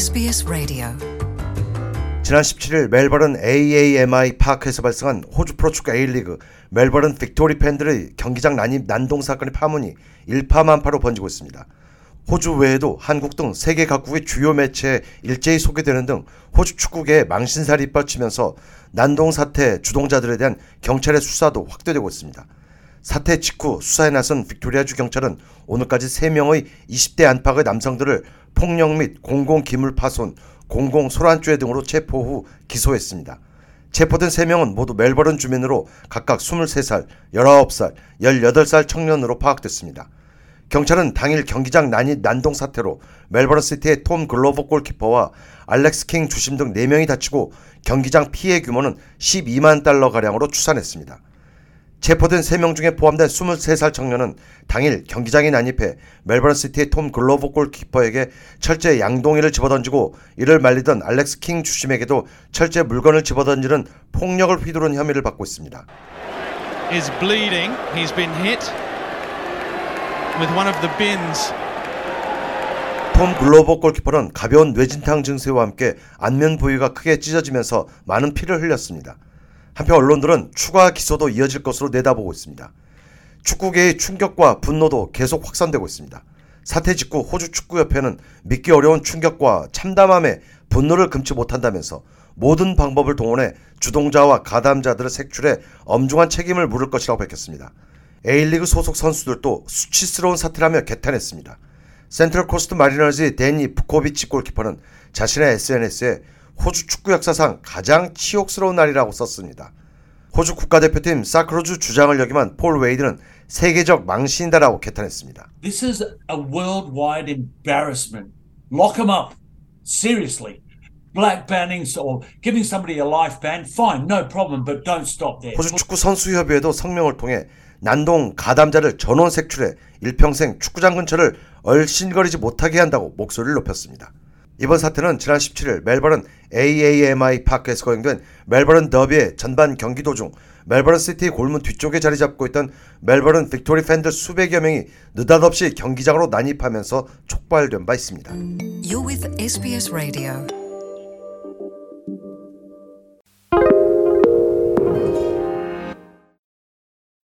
SBS Radio. 지난 17일 멜버른 AAMI 파크에서 발생한 호주 프로축구 A리그 멜버른 빅토리 팬들의 경기장 난입 난동 사건의 파문이 일파만파로 번지고 있습니다. 호주 외에도 한국 등 세계 각국의 주요 매체에 일제히 소개되는 등 호주 축구계에 망신살이 뻗치면서 난동 사태 주동자들에 대한 경찰의 수사도 확대되고 있습니다. 사태 직후 수사에 나선 빅토리아주 경찰은 오늘까지 3명의 20대 안팎의 남성들을 폭력 및 공공기물 파손, 공공소란죄 등으로 체포 후 기소했습니다. 체포된 3명은 모두 멜버른 주민으로 각각 23살, 19살, 18살 청년으로 파악됐습니다. 경찰은 당일 경기장 난입 난동 사태로 멜버른 시티의 톰 글로버 골키퍼와 알렉스 킹 주심 등 4명이 다치고 경기장 피해 규모는 12만 달러 가량으로 추산했습니다. 체포된 3명 중에 포함된 23살 청년은 당일 경기장에 난입해 멜버른 시티의 톰 글로버 골키퍼에게 철제 양동이를 집어던지고 이를 말리던 알렉스 킹 주심에게도 철제 물건을 집어던지는 폭력을 휘두른 혐의를 받고 있습니다. is bleeding. He's been hit with one of the bins. 톰 글로버 골키퍼는 가벼운 뇌진탕 증세와 함께 안면 부위가 크게 찢어지면서 많은 피를 흘렸습니다. 한편 언론들은 추가 기소도 이어질 것으로 내다보고 있습니다. 축구계의 충격과 분노도 계속 확산되고 있습니다. 사태 직후 호주 축구협회는 믿기 어려운 충격과 참담함에 분노를 금치 못한다면서 모든 방법을 동원해 주동자와 가담자들을 색출해 엄중한 책임을 물을 것이라고 밝혔습니다. A리그 소속 선수들도 수치스러운 사태라며 개탄했습니다. 센트럴 코스트 마리너즈의 데니 부코비치 골키퍼는 자신의 SNS에 호주 축구 역사상 가장 치욕스러운 날이라고 썼습니다. 호주 국가대표팀 사커루즈 주장을 역임한 폴 웨이드는 세계적 망신이다라고 개탄했습니다. This is a worldwide embarrassment. Lock them up. Seriously. Like banning or giving somebody a life ban, fine, no problem, but don't stop there. 호주 축구 선수 협의회도 성명을 통해 난동 가담자를 전원 색출해 일평생 축구장 근처를 얼씬거리지 못하게 한다고 목소리를 높였습니다. 이번 사태는 지난 17일 멜버른 AAMI 파크에서 거행된 멜버른 더비의 전반 경기 도중 멜버른 시티 골문 뒤쪽에 자리 잡고 있던 멜버른 빅토리 팬들 수백여 명이 느닷없이 경기장으로 난입하면서 촉발된 바 있습니다.